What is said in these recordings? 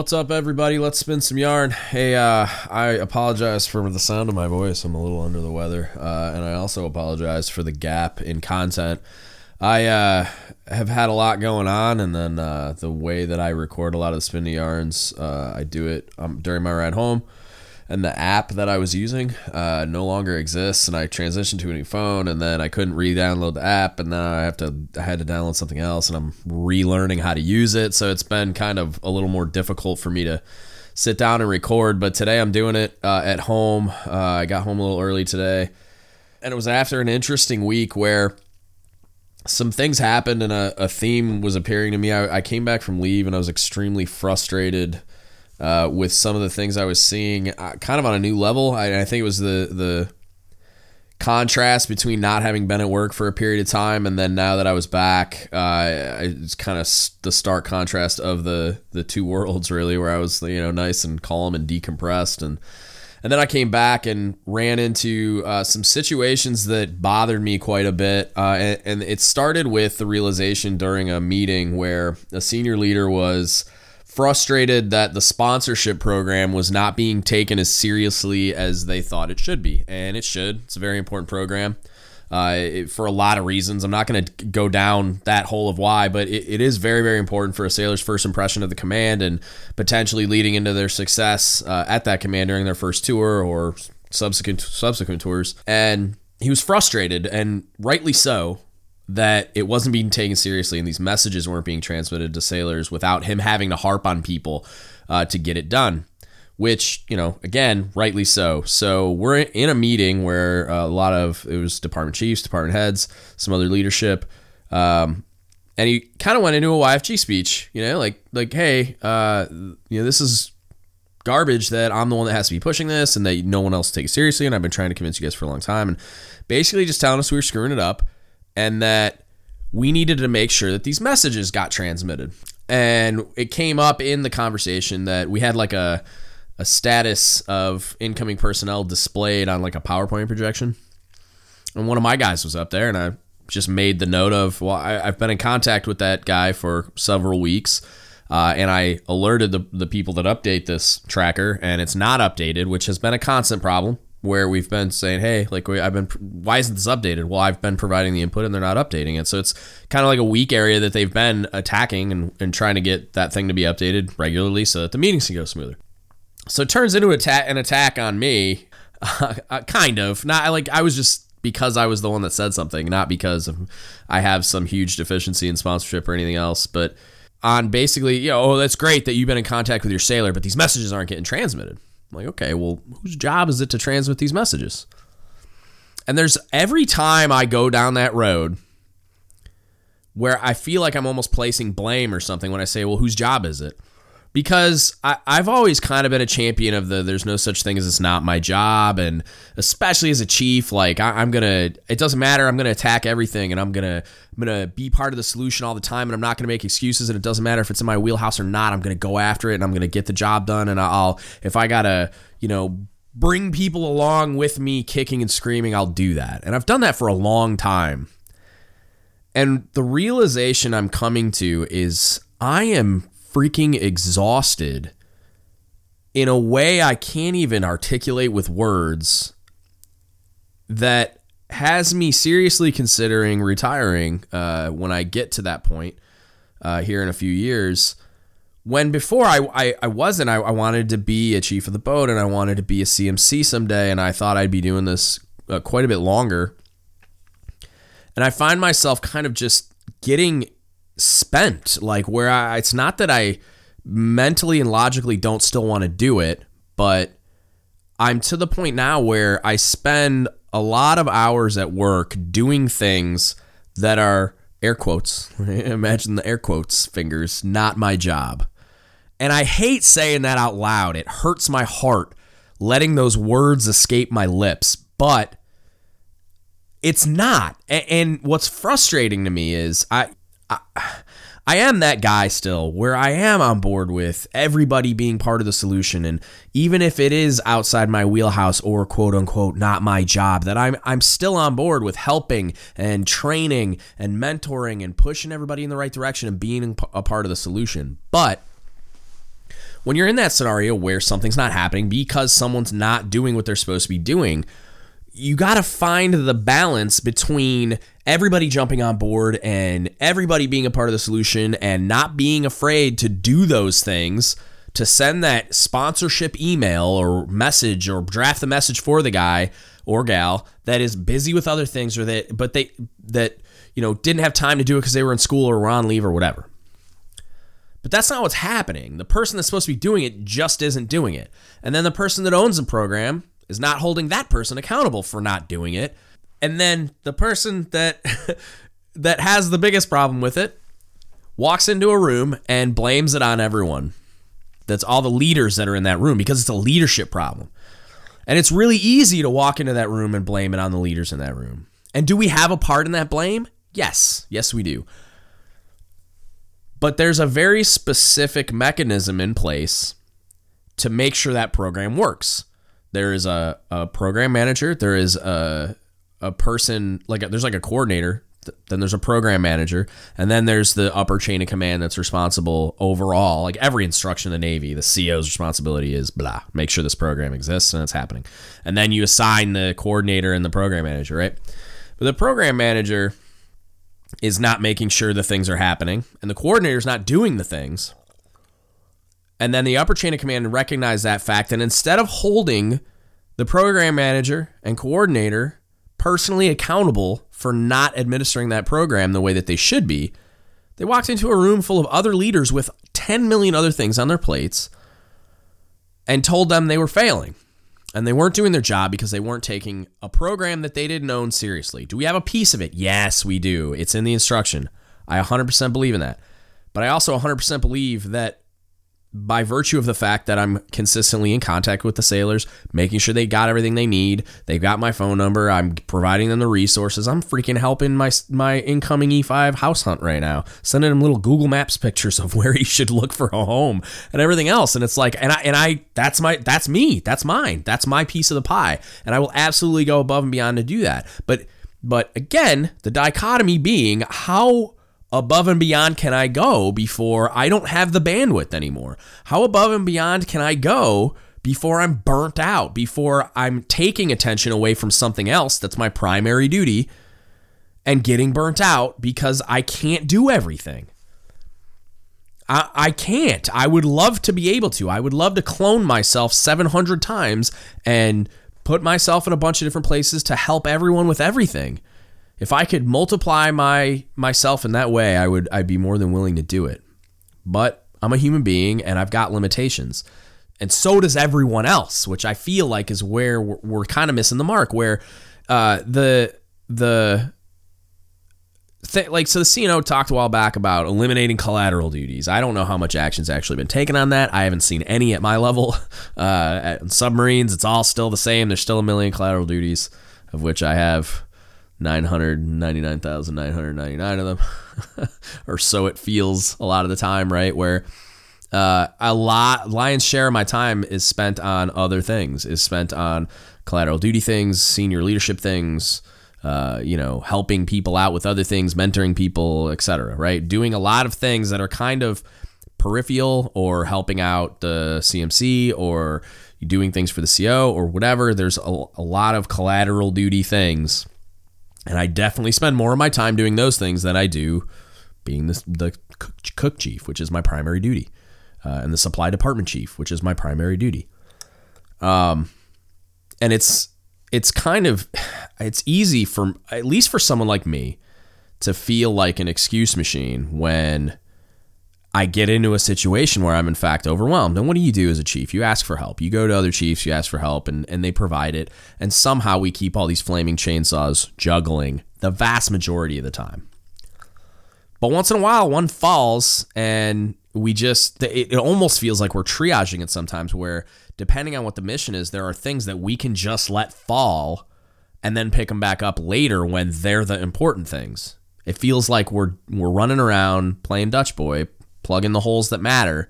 What's up, everybody? Let's spin some yarn. Hey, uh, I apologize for the sound of my voice. I'm a little under the weather, uh, and I also apologize for the gap in content. I uh, have had a lot going on, and then uh, the way that I record a lot of the spinning yarns, uh, I do it um, during my ride home and the app that I was using uh, no longer exists, and I transitioned to a new phone, and then I couldn't re-download the app, and then I have to I had to download something else, and I'm relearning how to use it, so it's been kind of a little more difficult for me to sit down and record. But today I'm doing it uh, at home. Uh, I got home a little early today, and it was after an interesting week where some things happened and a, a theme was appearing to me. I, I came back from leave and I was extremely frustrated uh, with some of the things I was seeing, uh, kind of on a new level. I, I, think it was the the contrast between not having been at work for a period of time and then now that I was back. Uh, it's kind of the stark contrast of the the two worlds, really, where I was you know nice and calm and decompressed and. And then I came back and ran into uh, some situations that bothered me quite a bit. Uh, and, and, it started with the realization during a meeting where a senior leader was frustrated that the sponsorship program was not being taken as seriously as they thought it should be. And it should. It's a very important program uh, it, for a lot of reasons. I'm not going to go down that hole of why, but it, it is very, very important for a sailor's first impression of the command and potentially leading into their success uh, at that command during their first tour or subsequent subsequent tours. And he was frustrated, and rightly so, that it wasn't being taken seriously and these messages weren't being transmitted to sailors without him having to harp on people uh, to get it done which you know again rightly so. So we're in a meeting where a lot of it was department chiefs department heads some other leadership um, and he kind of went into a yfg speech you know like like hey uh, you know this is garbage that i'm the one that has to be pushing this and that no one else takes seriously and i've been trying to convince you guys for a long time and basically just telling us we were screwing it up and that we needed to make sure that these messages got transmitted. And it came up in the conversation that we had like a a status of incoming personnel displayed on like a PowerPoint projection. And one of my guys was up there, and I just made the note of, well, I, have been in contact with that guy for several weeks. Uh, and I alerted the, the people that update this tracker, and it's not updated, which has been a constant problem where we've been saying, hey, like I've been, why isn't this updated? Well, I've been providing the input and they're not updating it. So it's kind of like a weak area that they've been attacking and, and trying to get that thing to be updated regularly so that the meetings can go smoother. So it turns into an attack on me, uh, kind of. Not like I was just because I was the one that said something, not because of, I have some huge deficiency in sponsorship or anything else, but on basically, you know, oh, that's great that you've been in contact with your sailor, but these messages aren't getting transmitted. I'm like, okay, well, whose job is it to transmit these messages? And there's every time I go down that road where I feel like I'm almost placing blame or something when I say, well, whose job is it? Because I, have always kind of been a champion of the there's no such thing as it's not my job and especially as a chief like I, am gonna it doesn't matter i'm gonna attack everything and i'm gonna i'm gonna be part of the solution all the time and i'm not gonna make excuses and it doesn't matter if it's in my wheelhouse or not i'm gonna go after it and i'm gonna get the job done and i'll if i gotta you know bring people along with me kicking and screaming i'll do that. And i've done that for a long time. And the realization i'm coming to is i am freaking exhausted in a way I can't even articulate with words that has me seriously considering retiring uh, when I get to that point uh, here in a few years. When before I, I, I wasn't, I, I, wanted to be a chief of the boat and I wanted to be a CMC someday, and I thought I'd be doing this uh, quite a bit longer. And I find myself kind of just getting spent. Like where I, it's not that I mentally and logically don't still want to do it, but I'm to the point now where I spend a lot of hours at work doing things that are air quotes. Imagine the air quotes fingers, not my job. And I hate saying that out loud. It hurts my heart letting those words escape my lips, but it's not. And what's frustrating to me is I I, am that guy still where I am on board with everybody being part of the solution and even if it is outside my wheelhouse or quote unquote not my job that I'm I'm still on board with helping and training and mentoring and pushing everybody in the right direction and being a part of the solution. But when you're in that scenario where something's not happening because someone's not doing what they're supposed to be doing, you got to find the balance between everybody jumping on board and everybody being a part of the solution and not being afraid to do those things to send that sponsorship email or message or draft the message for the guy or gal that is busy with other things or that but they that you know didn't have time to do it because they were in school or were on leave or whatever. But that's not what's happening. The person that's supposed to be doing it just isn't doing it. And then the person that owns the program is not holding that person accountable for not doing it and then the person that that has the biggest problem with it walks into a room and blames it on everyone that's all the leaders that are in that room because it's a leadership problem and it's really easy to walk into that room and blame it on the leaders in that room. And do we have a part in that blame? Yes. Yes, we do. But there's a very specific mechanism in place to make sure that program works. There is a, a program manager, there is a, a person, like a, there's like a coordinator then there's a program manager, and then there's the upper chain of command that's responsible overall. Like every instruction in the Navy, the CO's responsibility is blah, make sure this program exists and it's happening. And then you assign the coordinator and the program manager, right? But the program manager is not making sure the things are happening, and the coordinator is not doing the things. And then the upper chain of command recognized that fact, and instead of holding the program manager and coordinator personally accountable for not administering that program the way that they should be, they walked into a room full of other leaders with 10 million other things on their plates and told them they were failing and they weren't doing their job because they weren't taking a program that they didn't own seriously. Do we have a piece of it? Yes, we do. It's in the instruction. I 100% believe in that. But I also 100% believe that by virtue of the fact that I'm consistently in contact with the sailors, making sure they got everything they need, they've got my phone number, I'm providing them the resources. I'm freaking helping my my incoming E5 house hunt right now, sending him little Google Maps pictures of where he should look for a home and everything else. And it's like, and I and I that's my that's me, that's mine, that's my piece of the pie, and I will absolutely go above and beyond to do that. But but again, the dichotomy being how above and beyond can I go before I don't have the bandwidth anymore? How above and beyond can I go before I'm burnt out, before I'm taking attention away from something else that's my primary duty and getting burnt out because I can't do everything? I, I can't. I would love to be able to. I would love to clone myself 700 times and put myself in a bunch of different places to help everyone with everything if I could multiply my myself in that way, I would I'd be more than willing to do it. But I'm a human being and I've got limitations. And so does everyone else, which I feel like is where we're, we're kind of missing the mark. Where uh, the the th- like so the CNO talked a while back about eliminating collateral duties. I don't know how much action's actually been taken on that. I haven't seen any at my level. Uh, at submarines, it's all still the same. There's still a million collateral duties, of which I have 999,999 of them, or so it feels a lot of the time, right? Where uh, a lot, lion's share of my time is spent on other things, is spent on collateral duty things, senior leadership things, uh, you know, helping people out with other things, mentoring people, etc. Right? Doing a lot of things that are kind of peripheral or helping out the CMC or doing things for the CO or whatever. There's a, a lot of collateral duty things and I definitely spend more of my time doing those things than I do being the, the cook chief, which is my primary duty, uh, and the supply department chief, which is my primary duty. Um, and it's it's kind of it's easy for at least for someone like me to feel like an excuse machine when I get into a situation where I'm in fact overwhelmed. And what do you do as a chief? You ask for help. You go to other chiefs, you ask for help, and, and they provide it. And somehow we keep all these flaming chainsaws juggling the vast majority of the time. But once in a while, one falls, and we just, it, it almost feels like we're triaging it sometimes, where depending on what the mission is, there are things that we can just let fall and then pick them back up later when they're the important things. It feels like we're we're running around playing Dutch boy, plug in the holes that matter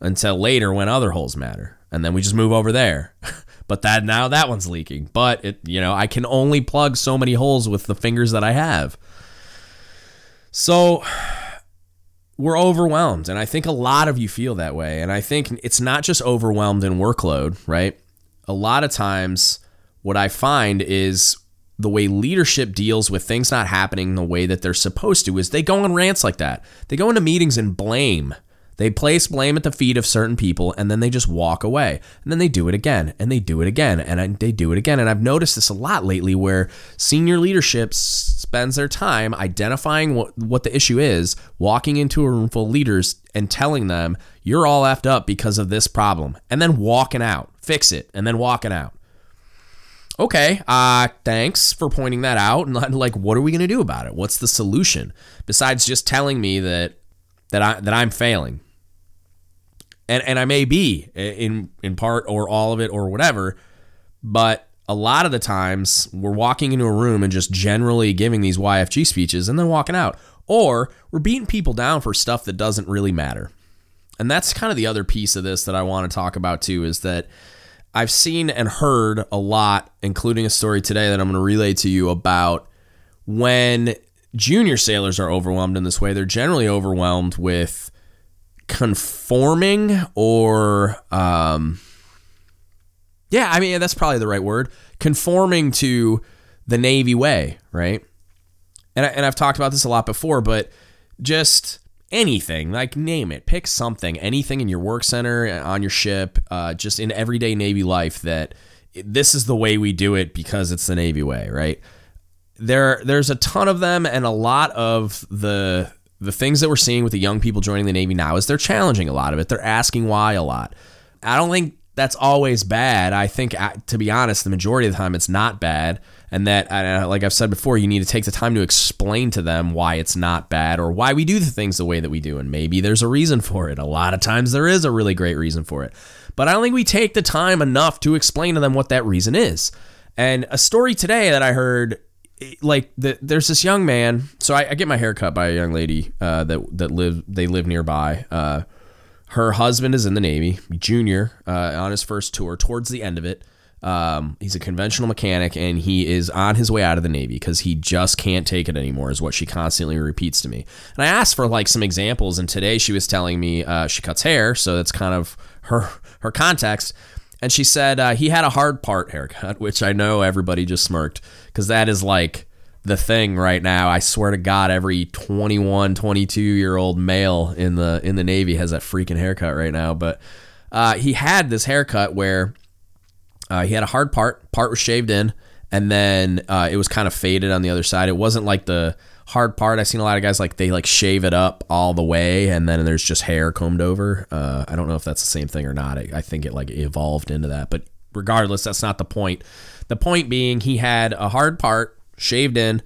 until later when other holes matter. And then we just move over there. but that now that one's leaking. But it you know, I can only plug so many holes with the fingers that I have. So we're overwhelmed. And I think a lot of you feel that way. And I think it's not just overwhelmed in workload, right? A lot of times, what I find is the way leadership deals with things not happening the way that they're supposed to is they go on rants like that. They go into meetings and blame. They place blame at the feet of certain people and then they just walk away. And then they do it again and they do it again and they do it again. And I've noticed this a lot lately where senior leadership spends their time identifying what, what the issue is, walking into a room full of leaders and telling them, you're all effed up because of this problem, and then walking out, fix it, and then walking out okay, uh, thanks for pointing that out. And like, what are we going to do about it? What's the solution besides just telling me that that I that I'm failing? And and I may be in in part or all of it or whatever, but a lot of the times we're walking into a room and just generally giving these YFG speeches and then walking out, or we're beating people down for stuff that doesn't really matter. And that's kind of the other piece of this that I want to talk about too is that I've seen and heard a lot, including a story today that I'm going to relay to you about when junior sailors are overwhelmed in this way, they're generally overwhelmed with conforming or, um, yeah, I mean, that's probably the right word, conforming to the Navy way, right? And, I, and I've talked about this a lot before, but just anything like name it. Pick something anything in your work center uh, on your ship uh, just in everyday navy life that this is the way we do it because it's the navy way right? There there's a ton of them and a lot of the the things that we're seeing with the young people joining the navy now is they're challenging a lot of it. They're asking why a lot. I don't think that's always bad. I think uh, to be honest the majority of the time it's not bad and that uh, like I've said before, you need to take the time to explain to them why it's not bad or why we do the things the way that we do, and maybe there's a reason for it. A lot of times there is a really great reason for it, but I don't think we take the time enough to explain to them what that reason is. And a story today that I heard like the, there's this young man. So I, I, get my hair cut by a young lady uh, that that live they live nearby. Uh, her husband is in the Navy, junior uh, on his first tour. Towards the end of it, um, he's a conventional mechanic and he is on his way out of the Navy because he just can't take it anymore, is what she constantly repeats to me. And I asked for like some examples, and today she was telling me uh, she cuts hair, so that's kind of her her context. And she said uh, he had a hard part haircut, which I know everybody just smirked because that is like the thing right now. I swear to God, every 21, 22 year old male in the in the Navy has that freaking haircut right now. But uh, he had this haircut where uh, he had a hard part. Part was shaved in, and then uh, it was kind of faded on the other side. It wasn't like the hard part. I've seen a lot of guys like they like shave it up all the way, and then there's just hair combed over. Uh, I don't know if that's the same thing or not. I, I think it like evolved into that, but regardless, that's not the point. The point being, he had a hard part shaved in.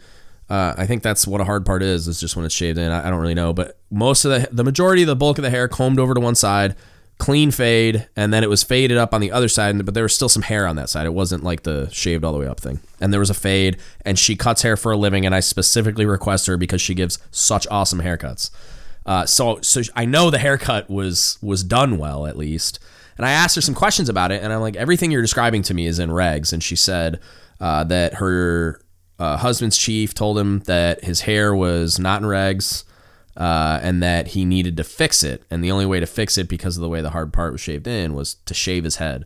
Uh, I think that's what a hard part is. Is just when it's shaved in. I, I, don't really know, but most of the the majority of the bulk of the hair combed over to one side, clean fade, and then it was faded up on the other side, but there was still some hair on that side. It wasn't like the shaved all the way up thing. And there was a fade, and she cuts hair for a living, and I specifically request her because she gives such awesome haircuts. Uh, so, so I know the haircut was was done well at least. And I asked her some questions about it, and I'm like, everything you're describing to me is in regs. And she said uh, that her uh, husband's chief told him that his hair was not in regs uh, and that he needed to fix it. And the only way to fix it, because of the way the hard part was shaved in, was to shave his head.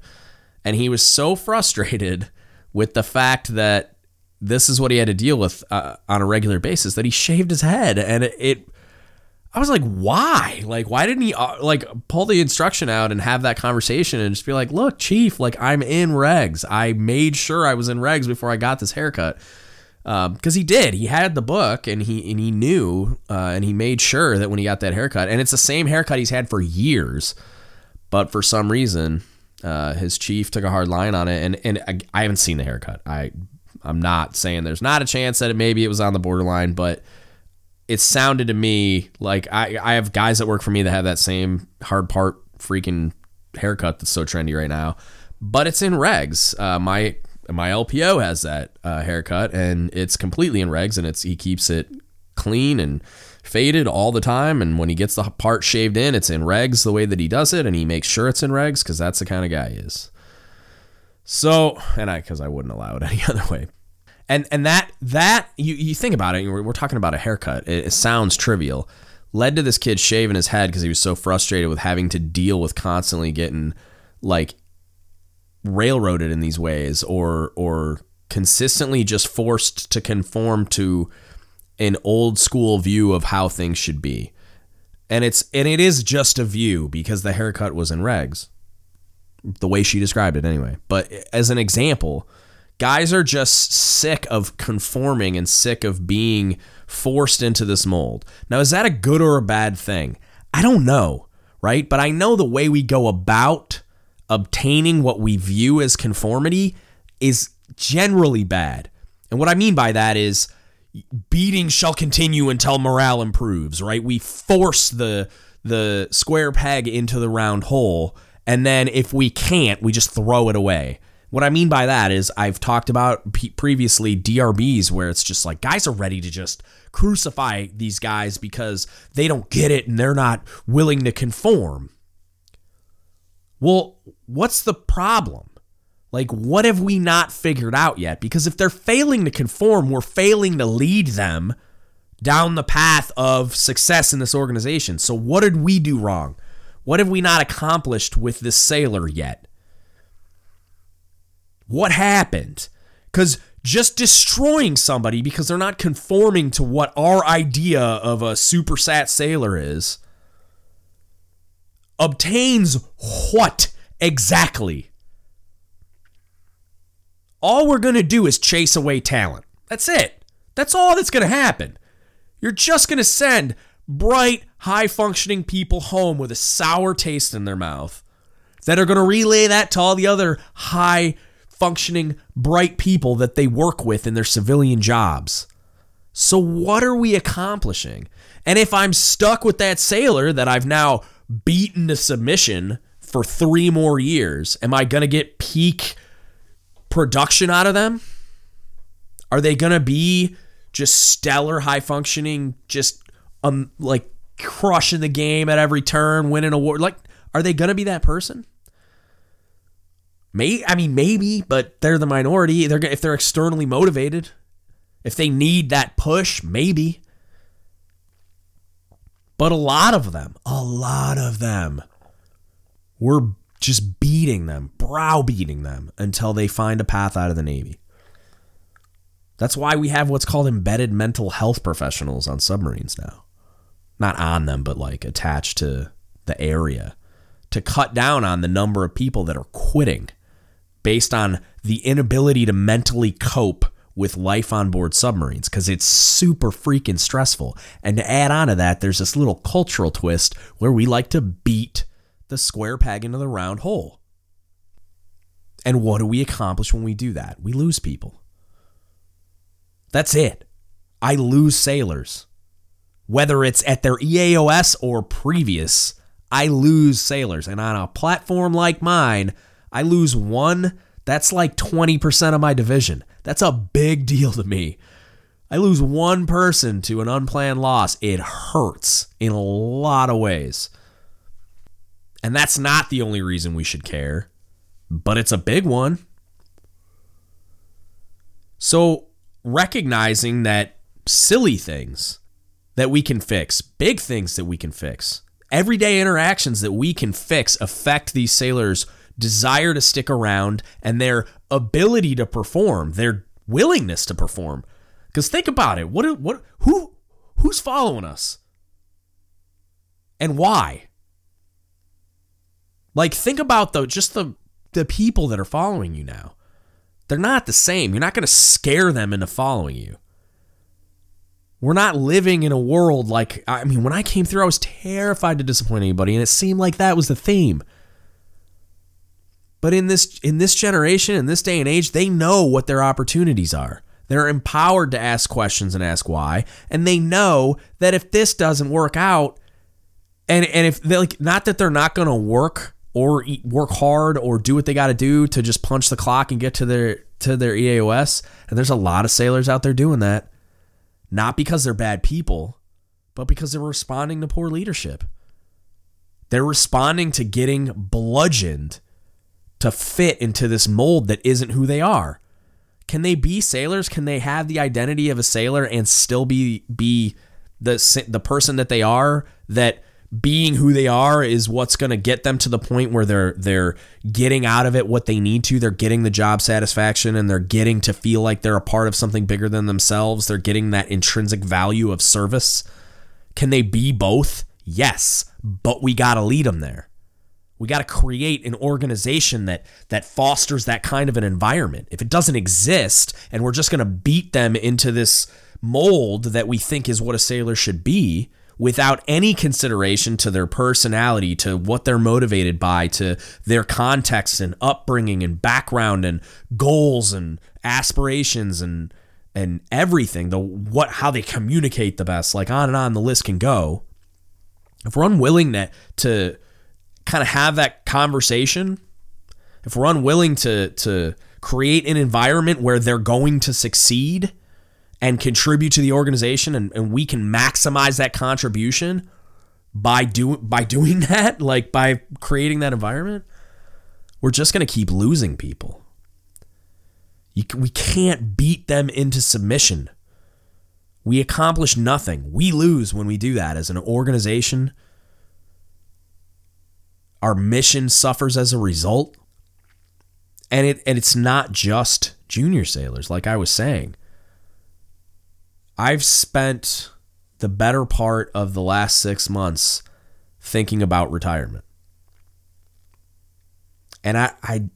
And he was so frustrated with the fact that this is what he had to deal with uh, on a regular basis that he shaved his head. And it, it I was like, why? Like, why didn't he uh, like pull the instruction out and have that conversation and just be like, look, chief, like I'm in regs. I made sure I was in regs before I got this haircut because um, he did. He had the book and he and he knew uh, and he made sure that when he got that haircut, and it's the same haircut he's had for years, but for some reason, uh, his chief took a hard line on it, and and I, I, haven't seen the haircut. I I'm not saying there's not a chance that it maybe it was on the borderline, but it sounded to me like I I have guys that work for me that have that same hard part freaking haircut that's so trendy right now, but it's in regs. Uh, my my LPO has that uh, haircut, and it's completely in regs, and it's he keeps it clean and faded all the time. And when he gets the part shaved in, it's in regs the way that he does it, and he makes sure it's in regs because that's the kind of guy he is. So, and I because I wouldn't allow it any other way. And and that that you you think about it, we're, we're talking about a haircut. It, it sounds trivial. led to this kid shaving his head because he was so frustrated with having to deal with constantly getting like railroaded in these ways or or consistently just forced to conform to an old school view of how things should be. And it's and it is just a view because the haircut was in regs. The way she described it anyway. But as an example, guys are just sick of conforming and sick of being forced into this mold. Now, is that a good or a bad thing? I don't know, right? But I know the way we go about obtaining what we view as conformity is generally bad. And what I mean by that is beating shall continue until morale improves, right? We force the the square peg into the round hole and then if we can't, we just throw it away. What I mean by that is I've talked about previously DRBs where it's just like guys are ready to just crucify these guys because they don't get it and they're not willing to conform. Well, what's the problem? Like, what have we not figured out yet? Because if they're failing to conform, we're failing to lead them down the path of success in this organization. So, what did we do wrong? What have we not accomplished with this sailor yet? What happened? Because just destroying somebody because they're not conforming to what our idea of a super sat sailor is obtains what exactly? All we're going to do is chase away talent. That's it. That's all that's going to happen. You're just going to send bright, high functioning people home with a sour taste in their mouth that are going to relay that to all the other high functioning, bright people that they work with in their civilian jobs. So, what are we accomplishing? And if I'm stuck with that sailor that I've now beaten to submission for three more years, am I going to get peak production out of them? Are they going to be just stellar, high functioning, just um like crushing the game at every turn, winning award? Like, are they going to be that person? May I mean maybe, but they're the minority. They're if they're externally motivated, if they need that push, maybe. But a lot of them, a lot of them, we're just beating them, browbeating them until they find a path out of the Navy. That's why we have what's called embedded mental health professionals on submarines now. Not on them, but like attached to the area to cut down on the number of people that are quitting based on the inability to mentally cope with life on board submarines because it's super freaking stressful. And to add on to that, there's this little cultural twist where we like to beat the square peg into the round hole. And what do we accomplish when we do that? We lose people. That's it. I lose sailors. Whether it's at their EAOS or previous, I lose sailors. And on a platform like mine, I lose one, that's like 20% of my division. That's a big deal to me. I lose one person to an unplanned loss. It hurts in a lot of ways. And that's not the only reason we should care, but it's a big one. So, recognizing that silly things that we can fix, big things that we can fix, everyday interactions that we can fix affect these sailors' desire to stick around, and their ability to perform, their willingness to perform. Because think about it, what what who who's following us? And why? Like think about the just the the people that are following you now. They're not the same. You're not going to scare them into following you. We're not living in a world like I mean when I came through I was terrified to disappoint anybody and it seemed like that was the theme. But in this in this generation, in this day and age, they know what their opportunities are. They're empowered to ask questions and ask why, and they know that if this doesn't work out, and and if they like, not that they're not going to work or eat, work hard or do what they got to do to just punch the clock and get to their to their EAOS. And there's a lot of sailors out there doing that, not because they're bad people, but because they're responding to poor leadership. They're responding to getting bludgeoned to fit into this mold that isn't who they are. Can they be sailors? Can they have the identity of a sailor and still be be the the person that they are that being who they are is what's going to get them to the point where they're they're getting out of it what they need to. They're getting the job satisfaction and they're getting to feel like they're a part of something bigger than themselves. They're getting that intrinsic value of service. Can they be both? Yes but we got to lead them there. We got to create an organization that that fosters that kind of an environment. If it doesn't exist and we're just going to beat them into this mold that we think is what a sailor should be without any consideration to their personality, to what they're motivated by, to their context and upbringing and background and goals and aspirations and and everything, the what how they communicate the best, like on and on the list can go. If we're unwilling to, to kind of have that conversation, if we're unwilling to to create an environment where they're going to succeed, and contribute to the organization and, and we can maximize that contribution by doing by doing that like by creating that environment we're just going to keep losing people. You, we can't beat them into submission. We accomplish nothing. We lose when we do that as an organization. Our mission suffers as a result. And it and it's not just junior sailors like i was saying I've spent the better part of the last six months thinking about retirement. And I, I,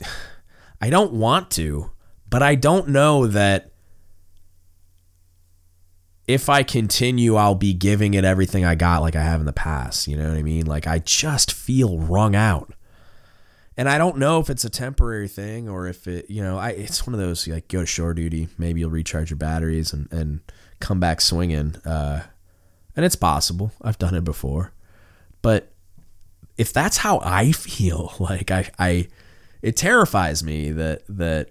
I don't want to, but I don't know that if I continue, I'll be giving it everything I got like I have in the past. You know what I mean? Like I just feel wrung out. And I don't know if it's a temporary thing or if it, you know, I it's one of those like go to shore duty, maybe you'll recharge your batteries and and come back swinging. Uh, and it's possible. I've done it before. But if that's how I feel, like I, I it terrifies me that that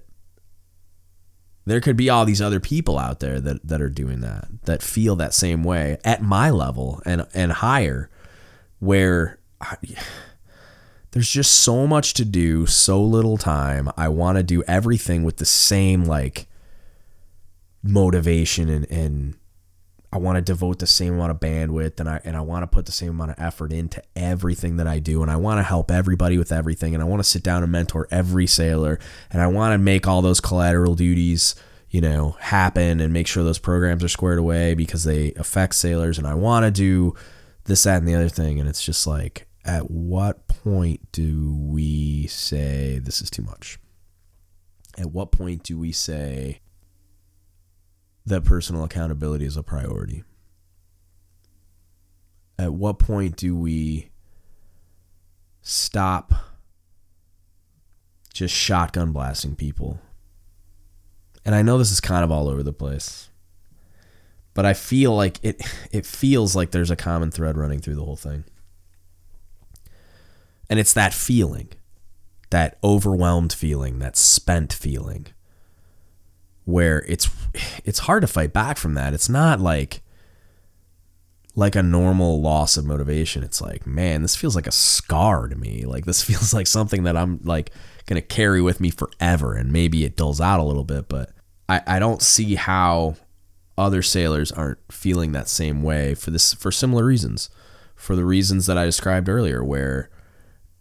there could be all these other people out there that, that are doing that, that feel that same way at my level and and higher, where I, there's just so much to do, so little time. I want to do everything with the same like motivation and, and I want to devote the same amount of bandwidth and I and I want to put the same amount of effort into everything that I do and I want to help everybody with everything and I want to sit down and mentor every sailor and I want to make all those collateral duties you know happen and make sure those programs are squared away because they affect sailors and I want to do this that and the other thing and it's just like at what point do we say this is too much. At what point do we say that personal accountability is a priority? At what point do we stop just shotgun blasting people? And I know this is kind of all over the place. But I feel like it it feels like there's a common thread running through the whole thing. And it's that feeling, that overwhelmed feeling, that spent feeling where it's it's hard to fight back from that. It's not like like a normal loss of motivation. It's like, man, this feels like a scar to me. Like this feels like something that I'm like gonna carry with me forever. And maybe it dulls out a little bit, but I, I don't see how other sailors aren't feeling that same way for this for similar reasons. For the reasons that I described earlier, where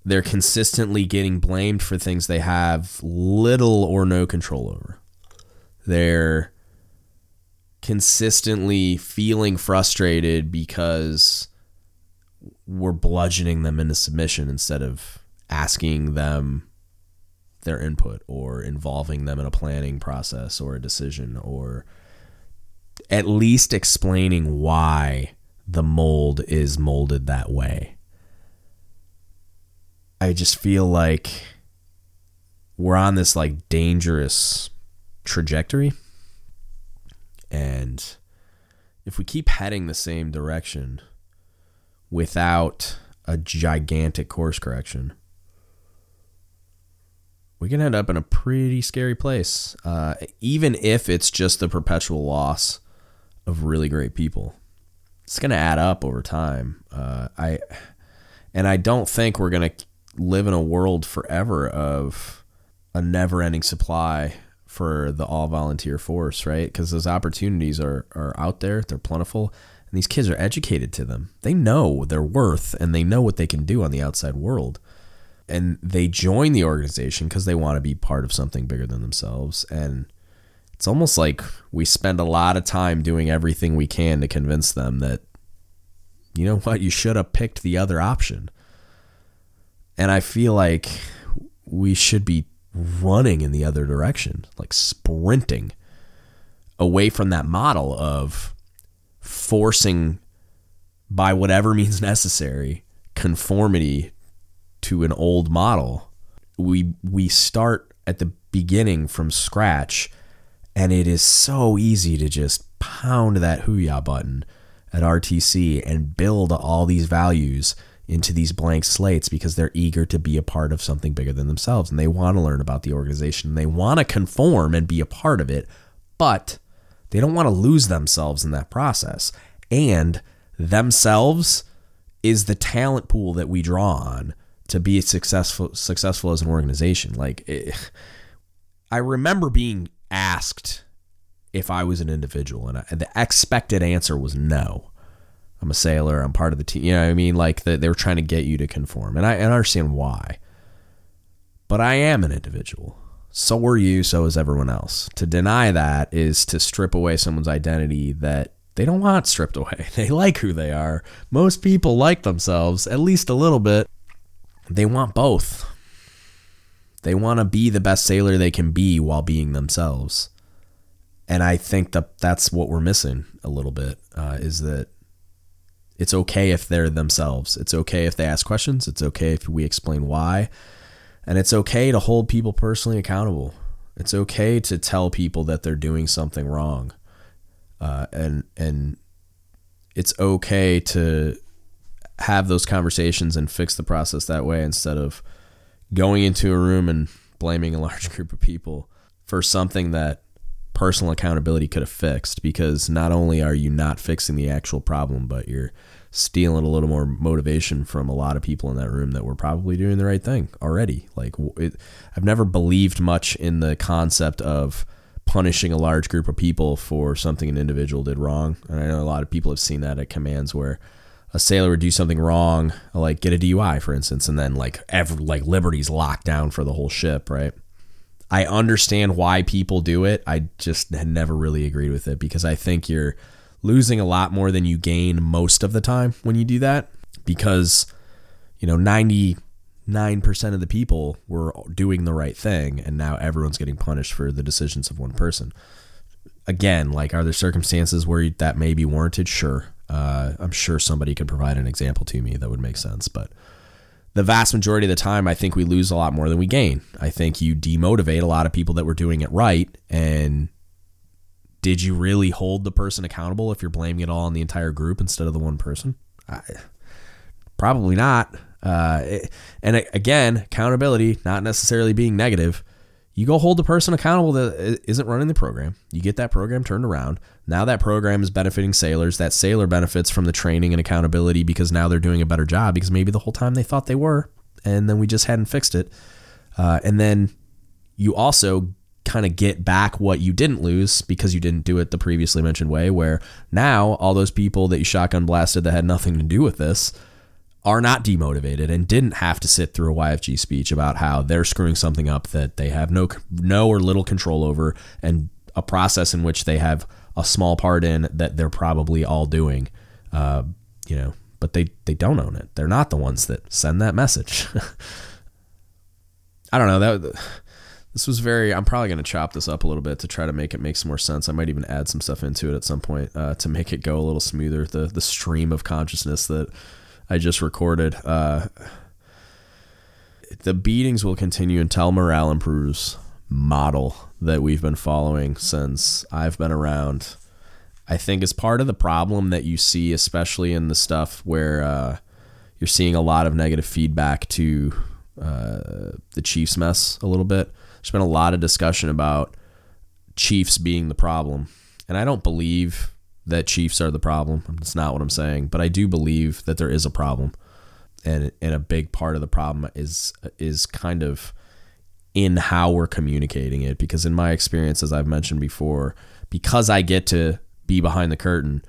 they're consistently getting blamed for things they have little or no control over. They're consistently feeling frustrated because we're bludgeoning them into submission instead of asking them their input or involving them in a planning process or a decision or at least explaining why the mold is molded that way. I just feel like we're on this like dangerous trajectory. And if we keep heading the same direction without a gigantic course correction, we can end up in a pretty scary place, uh, even if it's just the perpetual loss of really great people. It's going to add up over time. Uh, I and I don't think we're going to live in a world forever of a never-ending supply for the all volunteer force, right? Because those opportunities are, are out there, they're plentiful. And these kids are educated to them. They know their worth and they know what they can do on the outside world. And they join the organization because they want to be part of something bigger than themselves. And it's almost like we spend a lot of time doing everything we can to convince them that, you know what, you should have picked the other option. And I feel like we should be running in the other direction, like sprinting away from that model of forcing by whatever means necessary conformity to an old model. We we start at the beginning from scratch and it is so easy to just pound that Hooyah button at RTC and build all these values into these blank slates because they're eager to be a part of something bigger than themselves and they want to learn about the organization. They want to conform and be a part of it, but they don't want to lose themselves in that process. And themselves is the talent pool that we draw on to be successful successful as an organization. Like it, I remember being asked if I was an individual, and, I, and the expected answer was no. I'm a sailor. I'm part of the team. You know what I mean? Like the, they were trying to get you to conform, and I, and I understand why. But I am an individual. So are you. So is everyone else. To deny that is to strip away someone's identity that they don't want stripped away. They like who they are. Most people like themselves at least a little bit. They want both. They want to be the best sailor they can be while being themselves. And I think that that's what we're missing a little bit uh, is that it's okay if they're themselves. It's okay if they ask questions. It's okay if we explain why. And it's okay to hold people personally accountable. It's okay to tell people that they're doing something wrong. Uh, and and it's okay to have those conversations and fix the process that way instead of going into a room and blaming a large group of people for something that personal accountability could have fixed because not only are you not fixing the actual problem but you're stealing a little more motivation from a lot of people in that room that were probably doing the right thing already like it, i've never believed much in the concept of punishing a large group of people for something an individual did wrong and i know a lot of people have seen that at commands where a sailor would do something wrong, like get a DUI, for instance, and then like ever like Liberty's locked down for the whole ship, right? I understand why people do it. I just never really agreed with it because I think you're losing a lot more than you gain most of the time when you do that because you know 99% of the people were doing the right thing and now everyone's getting punished for the decisions of one person. Again, like are there circumstances where that may be warranted? Sure. Uh, I'm sure somebody could provide an example to me that would make sense, but the vast majority of the time, I think we lose a lot more than we gain. I think you demotivate a lot of people that were doing it right. And did you really hold the person accountable if you're blaming it all on the entire group instead of the one person? I, probably not. Uh, it, and again, accountability, not necessarily being negative you go hold the person accountable that isn't running the program. You get that program turned around. Now that program is benefiting sailors. That sailor benefits from the training and accountability because now they're doing a better job because maybe the whole time they thought they were, and then we just hadn't fixed it. Uh, and then you also kind of get back what you didn't lose because you didn't do it the previously mentioned way, where now all those people that you shotgun blasted that had nothing to do with this are not demotivated and didn't have to sit through a YFG speech about how they're screwing something up that they have no no or little control over and a process in which they have a small part in that they're probably all doing uh, you know but they they don't own it. They're not the ones that send that message. I don't know. That this was very i'm probably going to chop this up a little bit to try to make it make some more sense. I might even add some stuff into it at some point uh, to make it go a little smoother. The the stream of consciousness that I just recorded. Uh, the beatings will continue until morale improves model that we've been following since I've been around. I think is part of the problem that you see, especially in the stuff where uh, you're seeing a lot of negative feedback to uh, the Chiefs mess a little bit. There's been a lot of discussion about Chiefs being the problem. And I don't believe that Chiefs are the problem. That's not what I'm saying, but I do believe that there is a problem, and and a big part of the problem is is kind of in how we're communicating it. Because in my experience, as I've mentioned before, because I get to be behind the curtain,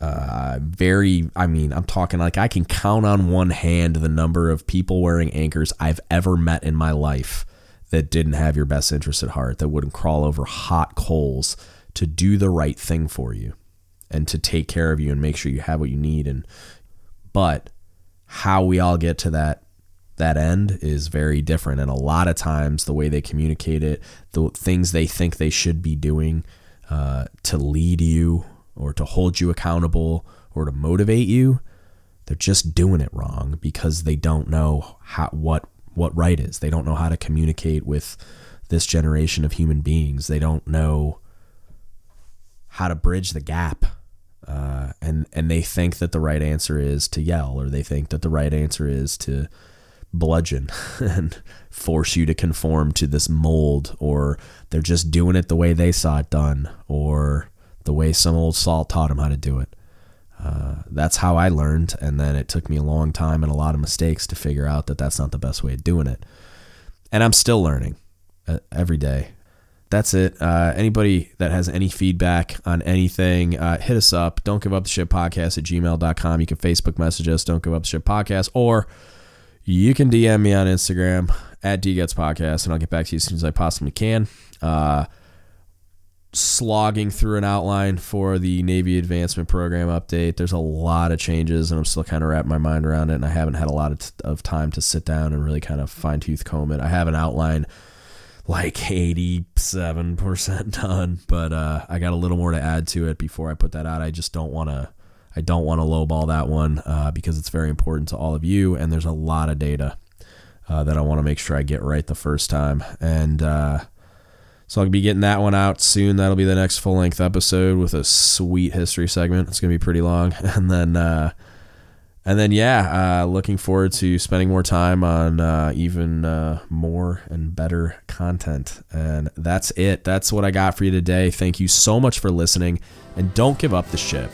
uh, very, I mean, I'm talking like I can count on one hand the number of people wearing anchors I've ever met in my life that didn't have your best interest at heart, that wouldn't crawl over hot coals to do the right thing for you and to take care of you and make sure you have what you need. And, but how we all get to that that end is very different. And a lot of times the way they communicate it the things they think they should be doing uh, to lead you or to hold you accountable or to motivate you they're just doing it wrong because they don't know how what what right is. They don't know how to communicate with this generation of human beings. They don't know how to bridge the gap uh, and and they think that the right answer is to yell, or they think that the right answer is to bludgeon and force you to conform to this mold, or they're just doing it the way they saw it done, or the way some old salt taught them how to do it. Uh, that's how I learned, and then it took me a long time and a lot of mistakes to figure out that that's not the best way of doing it. And I'm still learning uh, every day that's it. Uh, anybody that has any feedback on anything, uh, hit us up. Don't give up the ship podcast at gmail.com. You can Facebook message us, don't give up the ship podcast, or you can DM me on Instagram at DGUTS Podcast, and I'll get back to you as soon as I possibly can. Uh, slogging through an outline for the Navy Advancement Program update. There's a lot of changes, and I'm still kind of wrapping my mind around it, and I haven't had a lot of, t- of time to sit down and really kind of fine tooth comb it. I have an outline like 87% done, but uh, I got a little more to add to it before I put that out. I just don't want to I don't want to lowball that one uh, because it's very important to all of you and there's a lot of data uh, that I want to make sure I get right the first time. And uh, so I'll be getting that one out soon. That'll be the next full length episode with a sweet history segment. It's going to be pretty long. And then uh, and then yeah, uh, looking forward to spending more time on uh, even uh, more and better content. And that's it. That's what I got for you today. Thank you so much for listening, and don't give up the ship.